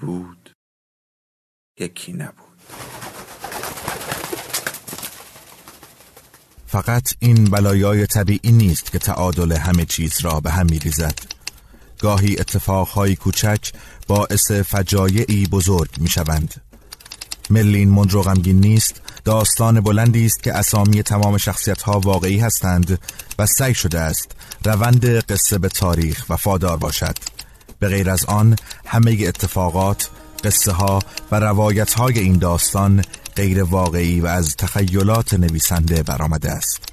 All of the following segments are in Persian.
بود یکی نبود. فقط این بلایای طبیعی نیست که تعادل همه چیز را به هم میریزد. گاهی اتفاقهای کوچک باعث فجایعی بزرگ می‌شوند. ملین مندرو غمگین نیست داستان بلندی است که اسامی تمام شخصیت ها واقعی هستند و سعی شده است روند قصه به تاریخ وفادار باشد. به غیر از آن همه اتفاقات قصه ها و روایت های این داستان غیر واقعی و از تخیلات نویسنده برآمده است.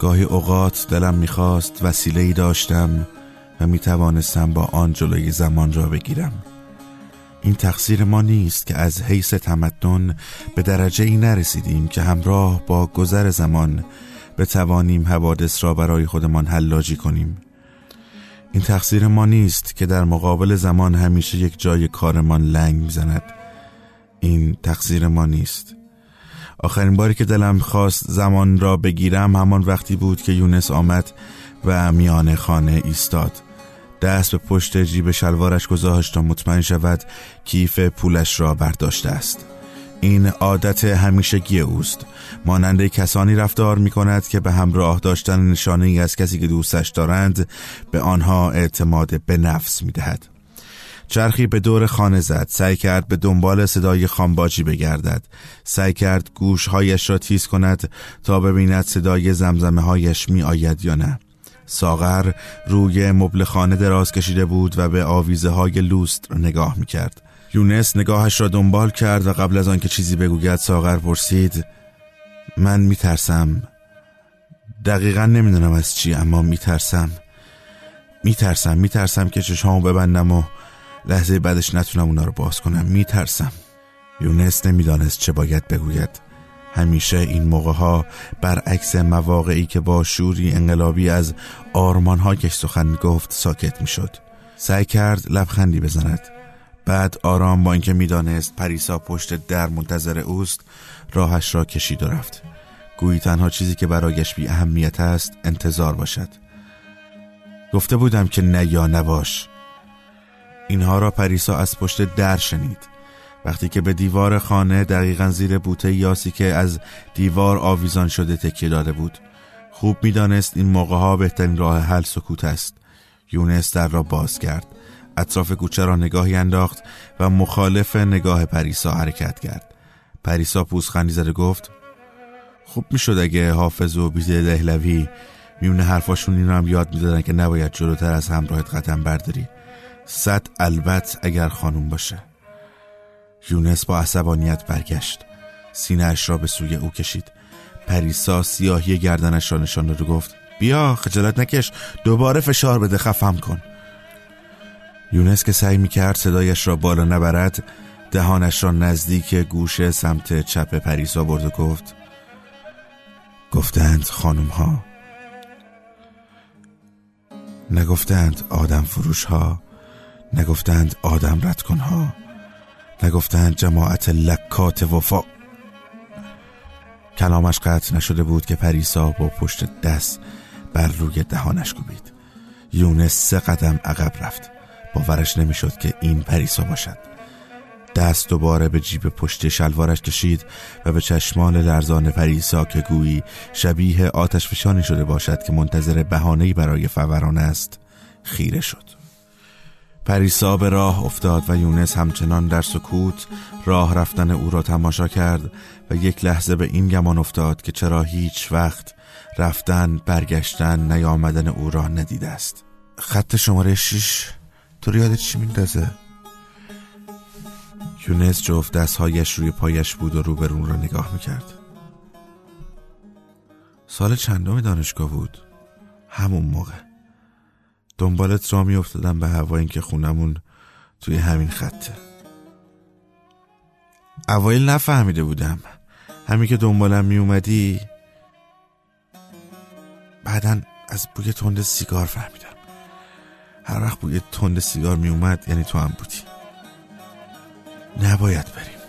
گاهی اوقات دلم می‌خواست وسیله داشتم و می‌توانستم با آن جلوی زمان را بگیرم. این تقصیر ما نیست که از حیث تمدن به درجه ای نرسیدیم که همراه با گذر زمان بتوانیم حوادث را برای خودمان حلاجی کنیم. این تقصیر ما نیست که در مقابل زمان همیشه یک جای کارمان لنگ می‌زند. این تقصیر ما نیست. آخرین باری که دلم خواست زمان را بگیرم همان وقتی بود که یونس آمد و میان خانه ایستاد. دست به پشت جیب شلوارش گذاشت تا مطمئن شود کیف پولش را برداشته است. این عادت همیشگی اوست. ماننده کسانی رفتار می کند که به همراه داشتن نشانه ای از کسی که دوستش دارند به آنها اعتماد به نفس می دهد. چرخی به دور خانه زد سعی کرد به دنبال صدای خانباجی بگردد. سعی کرد گوشهایش را تیز کند تا ببیند صدای زمزمه هایش می آید یا نه. ساغر روی مبل خانه دراز کشیده بود و به آویزه های لوست نگاه می کرد یونس نگاهش را دنبال کرد و قبل از آنکه چیزی بگوید ساغر پرسید من می ترسم دقیقا نمی‌دونم از چی اما می ترسم می ترسم می ترسم که چشامو ببندم و لحظه بعدش نتونم اونا رو باز کنم. میترسم. یونس نمی‌دانست چه باید بگوید. همیشه این موقع ها برعکس مواقعی که با شوری انقلابی از آرمانهایش سخن گفت ساکت می‌شد. سعی کرد لبخندی بزند. بعد آرام با اینکه می‌دانست پریسا پشت در منتظر اوست راهش را کشید و رفت. گویی تنها چیزی که برایش بی اهمیت است انتظار باشد. گفته بودم که نه یا نباش. اینها را پریسا از پشت در شنید. وقتی که به دیوار خانه دقیقا زیر بوته یاسی که از دیوار آویزان شده تکیه داده بود خوب می‌دانست این موقع ها بهترین راه حل سکوت است. یونس در را باز کرد. اطراف کوچه را نگاهی انداخت و مخالف نگاه پریسا حرکت کرد. پریسا پوزخندی زده گفت خوب می‌شد اگه حافظ و بیزه دهلوی میونه حرفاشون این رو هم یاد می‌دادن که نباید جلوتر از همراهت قدم برداری. صد البت اگر خانوم باشه. یونس با عصبانیت برگشت. سینهاش را به سوی او کشید. پریسا سیاهی گردنش را نشان داد و گفت بیا خجالت نکش. دوباره فشار بده خفم کن. یونس که سعی می‌کرد صدایش را بالا نبرد دهانش را نزدیک گوش سمت چپ پریسا برد و گفت گفتند خانم ها نگفتند آدم فروش ها نگفتند آدم رد ها. نگفتند جماعت لکات وفا. کلامش قطع نشده بود که پریسا با پشت دست بر روی دهانش کوبید. یونس سه قدم عقب رفت. باورش نمی‌شد که این پریسا باشد. دست دوباره به جیب پشت شلوارش کشید و به چشمان لرزان پریسا که گویی شبیه آتش فشانی شده باشد که منتظر بهانه‌ای برای فوران است خیره شد. پریسا به راه افتاد و یونس همچنان در سکوت راه رفتن او را تماشا کرد و یک لحظه به این گمان افتاد که چرا هیچ وقت رفتن برگشتن نیامدن او را ندیده است. خط شماره شیش. تو یاد چی میندازه؟ یونس جفت دستهایش روی پایش بود و روبرون را نگاه می‌کرد. سال چندم دانشگاه بود؟ همون موقع. دنبالت را میافتادم به هوا اینکه خونمون توی همین خطه. اوایل نفهمیده بودم. همین که دنبالم میومدی بعدا از بوی تند سیگار فهمیدم. هر وقت بوی تند سیگار میومد یعنی تو هم بودی. نباید بریم.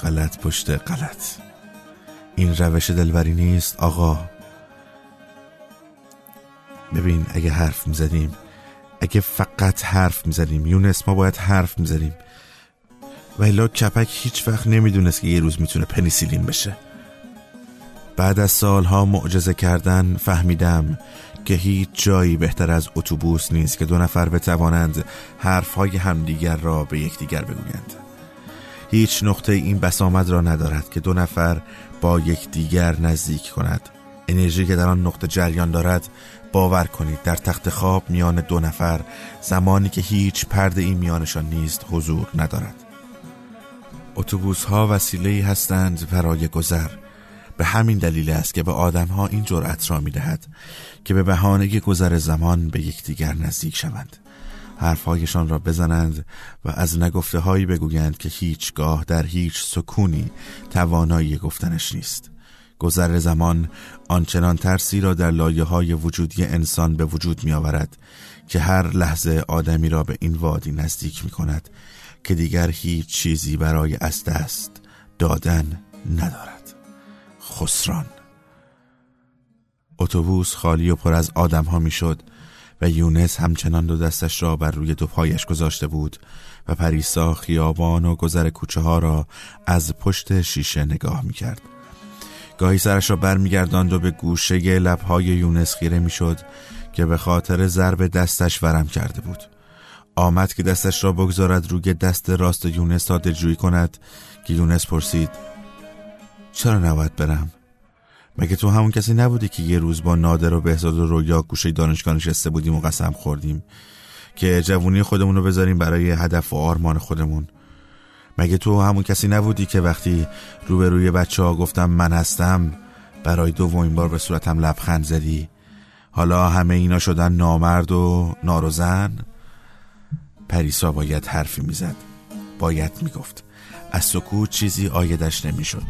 غلط پشت غلط. این روش دلبری نیست آقا. ببین اگه حرف می‌زدیم اگه فقط حرف می‌زدیم یونس ما باید حرف می‌زدیم و کپک هیچ وقت نمی‌دونست که یه روز می‌تونه پنیسیلین بشه. بعد از سالها معجزه کردن فهمیدم که هیچ جایی بهتر از اتوبوس نیست که دو نفر بتوانند حرفهای همدیگر را به یکدیگر بگویند. هیچ نقطه این بسامد را ندارد که دو نفر با یکدیگر نزدیک کند. انرژی که در آن نقطه جریان دارد باور کنید در تخت خواب میان دو نفر زمانی که هیچ پرده این میانشان نیست حضور ندارد. اتوبوس ها وسیله هستند برای گذر. به همین دلیل است که به آدمها این جرأت را می دهد که به بهانه گذر زمان به یکدیگر نزدیک شوند. حرفهایشان را بزنند و از نگفته هایی بگویند که هیچگاه در هیچ سکونی توانایی گفتنش نیست. گذر زمان آنچنان ترسی را در لایه های وجودی انسان به وجود می آورد که هر لحظه آدمی را به این وادی نزدیک می کند که دیگر هیچ چیزی برای از دست دادن ندارد خسران اتوبوس خالی و پر از آدم ها می شد و یونس همچنان دو دستش را بر روی دو پایش گذاشته بود و پریسا خیابان و گذر کوچه ها را از پشت شیشه نگاه می کرد. گاهی سرش را برمیگرداند و به گوشه لبهای یونس خیره می‌شد که به خاطر ضرب دستش ورم کرده بود. آمد که دستش را بگذارد روی دست راست یونس تا دلجویی کند که یونس پرسید چرا نباید برم؟ مگه تو همون کسی نبودی که یه روز با نادر و بهزاد و رویا گوشه دانشگاه نشسته بودیم و قسم خوردیم که جوونی خودمون رو بذاریم برای هدف و آرمان خودمون؟ مگه تو همون کسی نبودی که وقتی روبروی بچه ها گفتم من هستم برای دومین بار به صورتم لبخند زدی؟ حالا همه اینا شدن نامرد و ناروزن پریسا باید حرفی می‌زد. باید می‌گفت. از سکوت چیزی آیدش نمی‌شد.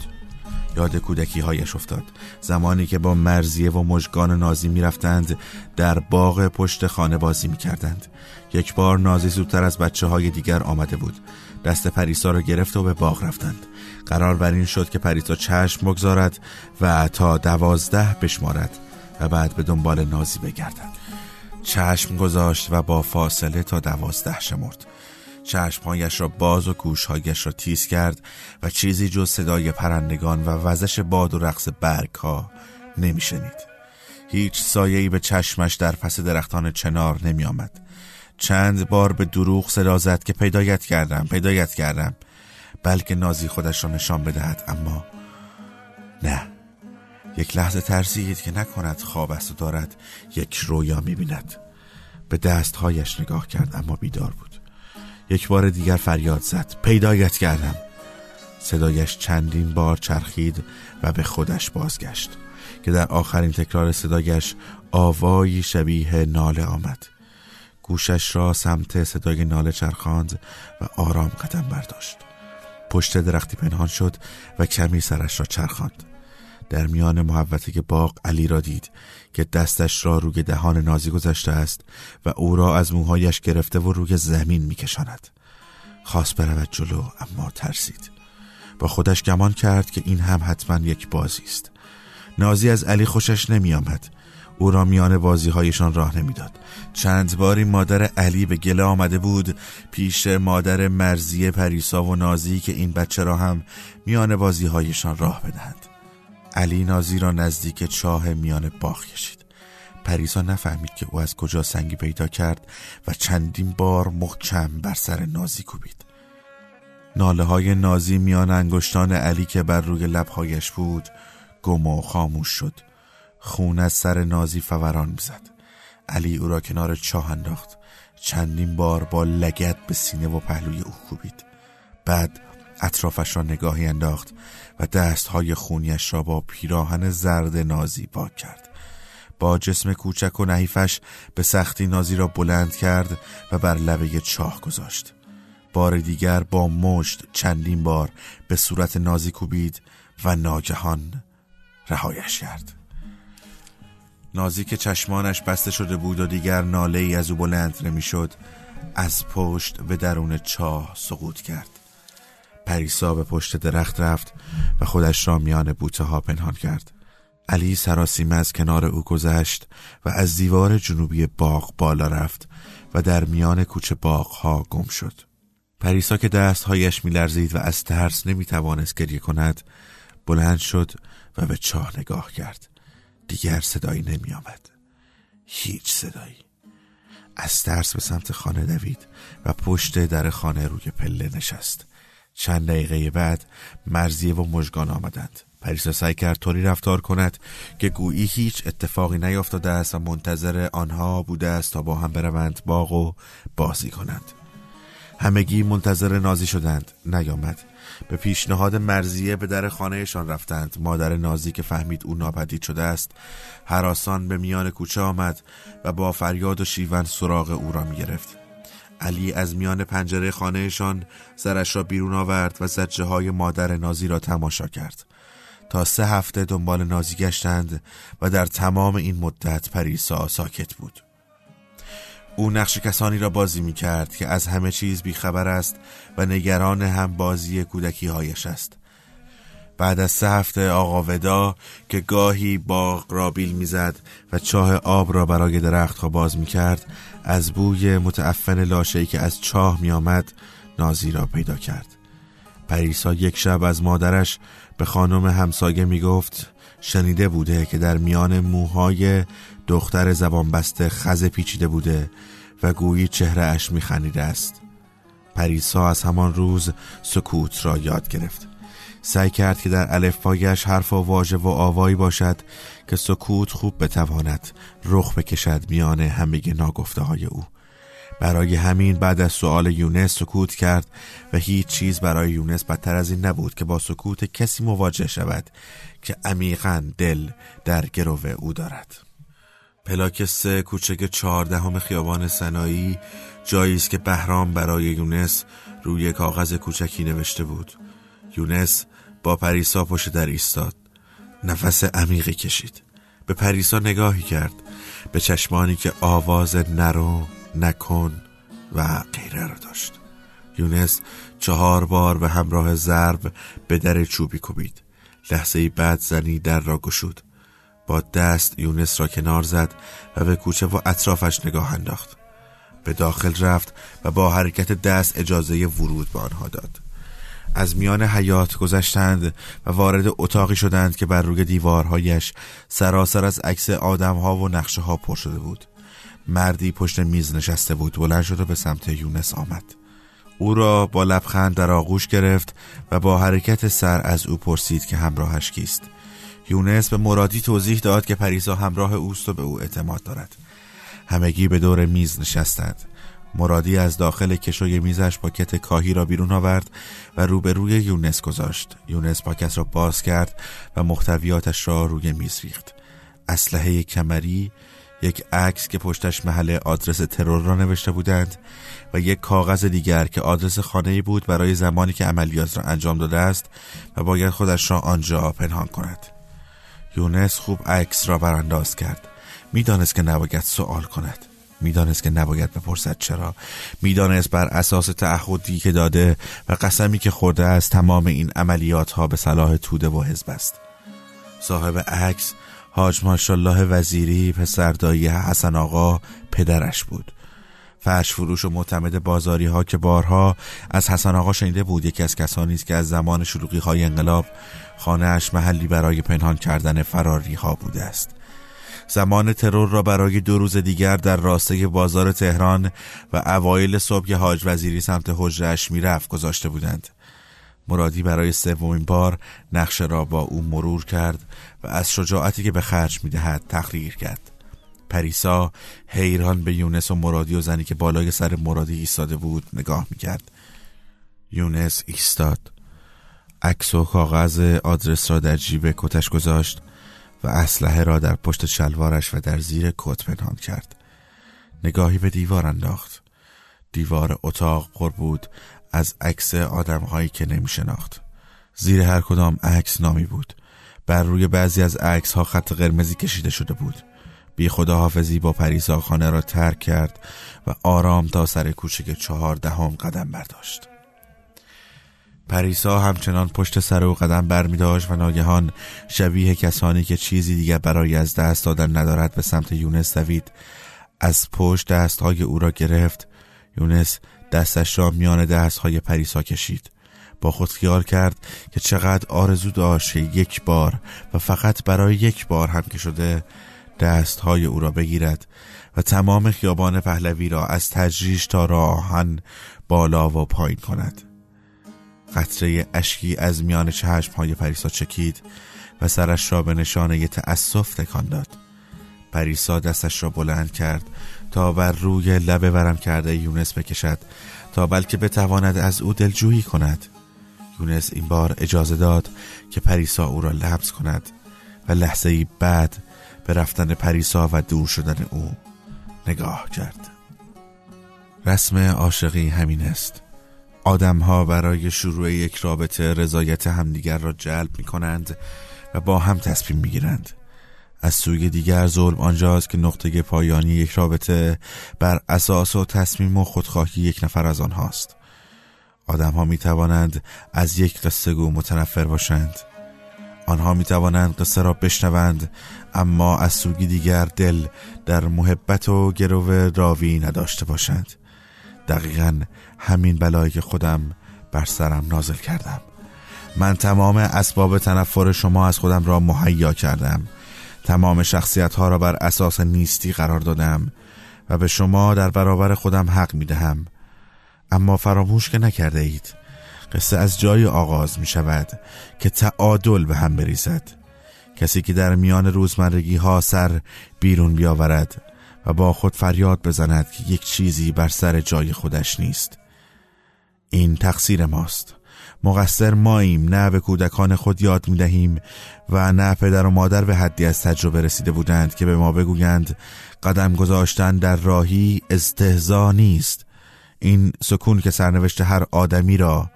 یاد کودکی هایش افتاد. زمانی که با مرزیه و مژگان نازی می‌رفتند در باغ پشت خانه بازی می‌کردند. یک بار نازی زودتر از بچه های دیگر آمده بود. دست پریسا را گرفت و به باغ رفتند. قرار بر این شد که پریسا چشم بگذارد و تا دوازده بشمارد و بعد به دنبال نازی بگردد. چشم گذاشت و با فاصله تا دوازده شمرد. چشمهایش را باز و گوشهایش را تیز کرد و چیزی جز صدای پرندگان و وزش باد و رقص برگ ها نمیشنید. هیچ سایه‌ای به چشمش در پس درختان چنار نمی آمد. چند بار به دروغ صدا که پیدایت کردم پیدایت کردم. بلکه نازی خودش را نشان بدهد اما نه. یک لحظه ترسید که نکند خواب است و دارد یک رویا می‌بیند. به دستهایش نگاه کرد اما بیدار بود. یک بار دیگر فریاد زد. پیدایت کردم. صدایش چندین بار چرخید و به خودش بازگشت که در آخرین تکرار صدایش آوایی شبیه ناله آمد. گوشش را سمت صدای ناله چرخاند و آرام قدم برداشت. پشت درختی پنهان شد و کمی سرش را چرخاند. در میان محوطه باغ علی را دید که دستش را روی دهان نازی گذاشته است و او را از موهایش گرفته و روی زمین میکشاند. خواست برود جلو اما ترسید. با خودش گمان کرد که این هم حتما یک بازی است. نازی از علی خوشش نمی آمد او را میان بازی هایشان راه نمی‌داد. چند باری مادر علی به گله آمده بود پیش مادر مرزی پریسا و نازی که این بچه را هم میان بازی هایشان راه بدهند. علی نازی را نزدیک چاه میان باغ کشید. پریسا نفهمید که او از کجا سنگی پیدا کرد و چندین بار محکم بر سر نازی کوبید. ناله های نازی میان انگشتان علی که بر روی لبهایش بود گم و خاموش شد. خون از سر نازی فوران می‌زد. علی او را کنار چاه انداخت. چندین بار با لگت به سینه و پهلوی او کوبید. بعد اطرافش را نگاهی انداخت و دستهای خونیش را با پیراهن زرد نازی پاک کرد. با جسم کوچک و نحیفش به سختی نازی را بلند کرد و بر لبه چاه گذاشت. بار دیگر با مشت چندین بار به صورت نازی کوبید و ناگهان رهایش کرد. نازی که چشمانش بسته شده بود و دیگر ناله ای از او بلند نمی‌شد از پشت به درون چاه سقوط کرد. پریسا به پشت درخت رفت و خودش را میان بوته ها پنهان کرد. علی سراسیمه از کنار او گذشت و از دیوار جنوبی باغ بالا رفت و در میان کوچه باغ ها گم شد. پریسا که دستهایش میلرزید و از ترس نمی‌توانست گریه کند بلند شد و به چاه نگاه کرد. دیگر صدایی نمی آمد. هیچ صدایی. از ترس به سمت خانه دوید و پشت در خانه روی پله نشست. چند دقیقه بعد مرزیه و مژگان آمدند. پریسا سعی کرد طوری رفتار کند که گویی هیچ اتفاقی نیفتاده است و منتظر آنها بوده است تا با هم بروند باغ و بازی کنند. همگی منتظر نازی شدند. نیامد. به پیشنهاد مرزیه به در خانهشان رفتند. مادر نازی که فهمید او ناپدید شده است حراسان به میان کوچه آمد و با فریاد و شیون سراغ او را می گرفت علی از میان پنجره خانهشان زرش را بیرون آورد و زجه های مادر نازی را تماشا کرد. تا سه هفته دنبال نازی گشتند و در تمام این مدت پریسا ساکت بود. او نقش کسانی را بازی می کرد که از همه چیز بیخبر است و نگران هم بازی کودکی هایش است. بعد از سه هفته آقا ودا که گاهی باغ را بیل می‌زد و چاه آب را برای درخت باز می کرد از بوی متعفن لاشهی که از چاه می آمد نازی را پیدا کرد. پریسا یک شب از مادرش به خانم همسایه می گفت شنیده بوده که در میان موهای دختر زبان بسته خز پیچیده بوده و گویی چهره اش می خنیده است. پریسا از همان روز سکوت را یاد گرفت. سعی کرد که در الفبایش حرف و واژه و آوایی باشد که سکوت خوب بتواند رخ بکشد میان همه ناگفته های او. برای همین بعد از سؤال یونس سکوت کرد و هیچ چیز برای یونس بدتر از این نبود که با سکوت کسی مواجه شود که عمیقا دل در گرو او دارد. پلاک سه کوچک چهاردهم خیابان سنایی جایی است که بهرام برای یونس روی کاغذ کوچکی نوشته بود. یونس با پریسا پشت در ایستاد. نفس عمیقی کشید. به پریسا نگاهی کرد. به چشمانی که آواز نرو نکن و غیره را داشت. یونس چهار بار به همراه ضرب به در چوبی کوبید. لحظه بعد زنی در را گشود. با دست یونس را کنار زد و به کوچه و اطرافش نگاه انداخت. به داخل رفت و با حرکت دست اجازه ورود به آنها داد. از میان حیات گذشتند و وارد اتاقی شدند که بر روی دیوارهایش سراسر از عکس آدمها و نقشه ها پر شده بود. مردی پشت میز نشسته بود بلند شد و به سمت یونس آمد. او را با لبخند در آغوش گرفت و با حرکت سر از او پرسید که همراهش کیست. یونس به مرادی توضیح داد که پریسا همراه اوست و به او اعتماد دارد. همگی به دور میز نشستند. مرادی از داخل کشوی میزش پاکت کاهی را بیرون آورد و روبروی یونس گذاشت. یونس پاکت را باز کرد و محتویاتش را روی میز ریخت. اسلحه کمری یک عکس که پشتش محل آدرس ترور را نوشته بودند و یک کاغذ دیگر که آدرس خانه بود برای زمانی که عملیات را انجام داده است و باید خودش را آنجا پنهان کند. یونس خوب عکس را برانداز کرد. می‌دانست که نباید سوال کند. می‌دانست که نباید بپرسد چرا. می‌دانست بر اساس تعهدی که داده و قسمی که خورده است تمام این عملیات ها به صلاح توده و حزب است. صاحب عکس حاج ماشالله وزیری پسردایی حسن آقا پدرش بود. فرش فروش و معتمد بازاری ها که بارها از حسن آقا شنیده بود. یکی از کسانی است که از زمان شلوغی های انقلاب خانهاش محلی برای پنهان کردن فراری ها بوده است. زمان ترور را برای دو روز دیگر در راسته بازار تهران و اوایل صبح حاج وزیری سمت حجرش می‌رفت گذاشته بودند. مرادی برای سومین بار نقشه را با او مرور کرد و از شجاعتی که به خرج می‌دهد تقریر کرد. پریسا حیران به یونس و مرادی و زنی که بالای سر مرادی ایستاده بود نگاه می‌کرد. یونس ایستاد. عکس و کاغذ آدرس را در جیب کتش گذاشت و اسلحه را در پشت شلوارش و در زیر کت پنهان کرد. نگاهی به دیوار انداخت. دیوار اتاق پر بود از عکس آدمهایی که نمی شناخت زیر هر کدام عکس نامی بود. بر روی بعضی از عکس ها خط قرمزی کشیده شده بود. بی خداحافظی با پریسا خانه را ترک کرد و آرام تا سر کوچه چهار دهم قدم برداشت. پریسا همچنان پشت سر او قدم بر می داشت و ناگهان شبیه کسانی که چیزی دیگر برای از دست دادن ندارد به سمت یونس دوید. از پشت دستهای او را گرفت. یونس دستش را میان دستهای پریسا کشید. با خود خیال کرد که چقدر آرزو داشت یک بار و فقط برای یک بار هم که شده دستهای او را بگیرد و تمام خیابان پهلوی را از تجریش تا راهن بالا و پایین کند. قطره اشکی از میان چشم های پریسا چکید و سرش را به نشانه تأسف تکان داد. پریسا دستش را بلند کرد تا بر روی لب ورم کرده یونس بکشد تا بلکه بتواند از او دلجویی کند. یونس این بار اجازه داد که پریسا او را لمس کند و لحظه ای بعد به رفتن پریسا و دور شدن او نگاه کرد. رسم عاشقی همین است. آدمها برای شروع یک رابطه رضایت همدیگر را جلب می کنند و با هم تصمیم می گیرند. از سوی دیگر ظلم آنجاست که نقطه پایانی یک رابطه بر اساس و تصمیم و خودخواهی یک نفر از آنهاست. آدم ها می توانند از یک قصه گو متنفر باشند. آنها می توانند قصه را بشنوند اما از سوی دیگر دل در محبت و گرو راوی نداشته باشند. دقیقا همین بلایی که خودم بر سرم نازل کردم من تمام اسباب تنفر شما از خودم را مهیا کردم تمام شخصیت ها را بر اساس نیستی قرار دادم و به شما در برابر خودم حق می دهم اما فراموش که نکرده اید. قصه از جای آغاز می شود که تعادل به هم بریزد. کسی که در میان روزمرگی ها سر بیرون بیاورد و با خود فریاد بزند که یک چیزی بر سر جای خودش نیست. این تقصیر ماست. مقصر ماییم نه به کودکان خود یاد می دهیم و نه پدر و مادر به حدی از تجربه رسیده بودند که به ما بگویند قدم گذاشتن در راهی استهزا نیست. این سکون که سرنوشت هر آدمی را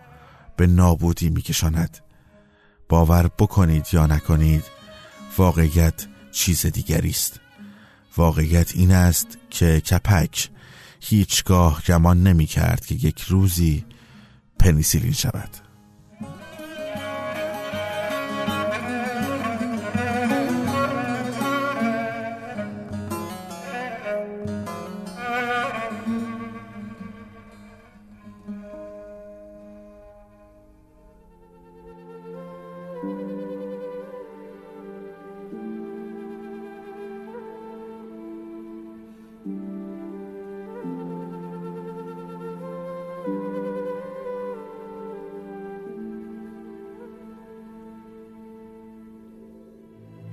به نابودی میکشاند. باور بکنید یا نکنید واقعیت چیز دیگری است. واقعیت این است که کپک هیچگاه گمان نمی کرد که یک روزی پنیسیلین شود.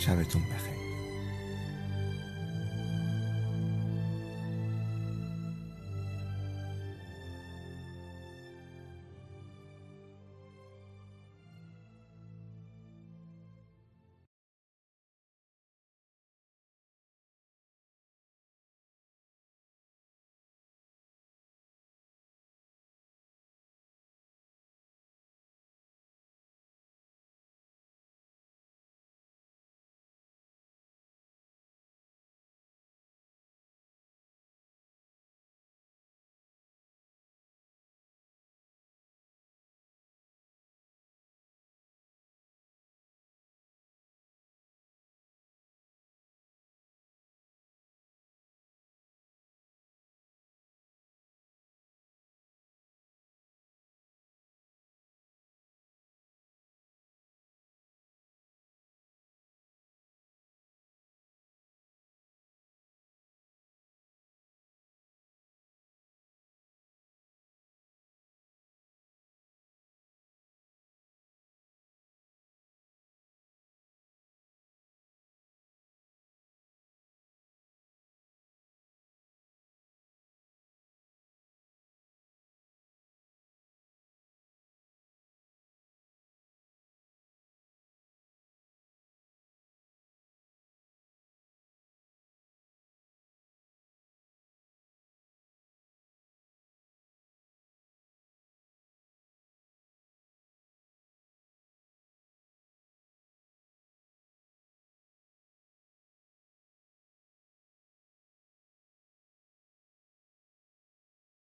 شبتون بخیر.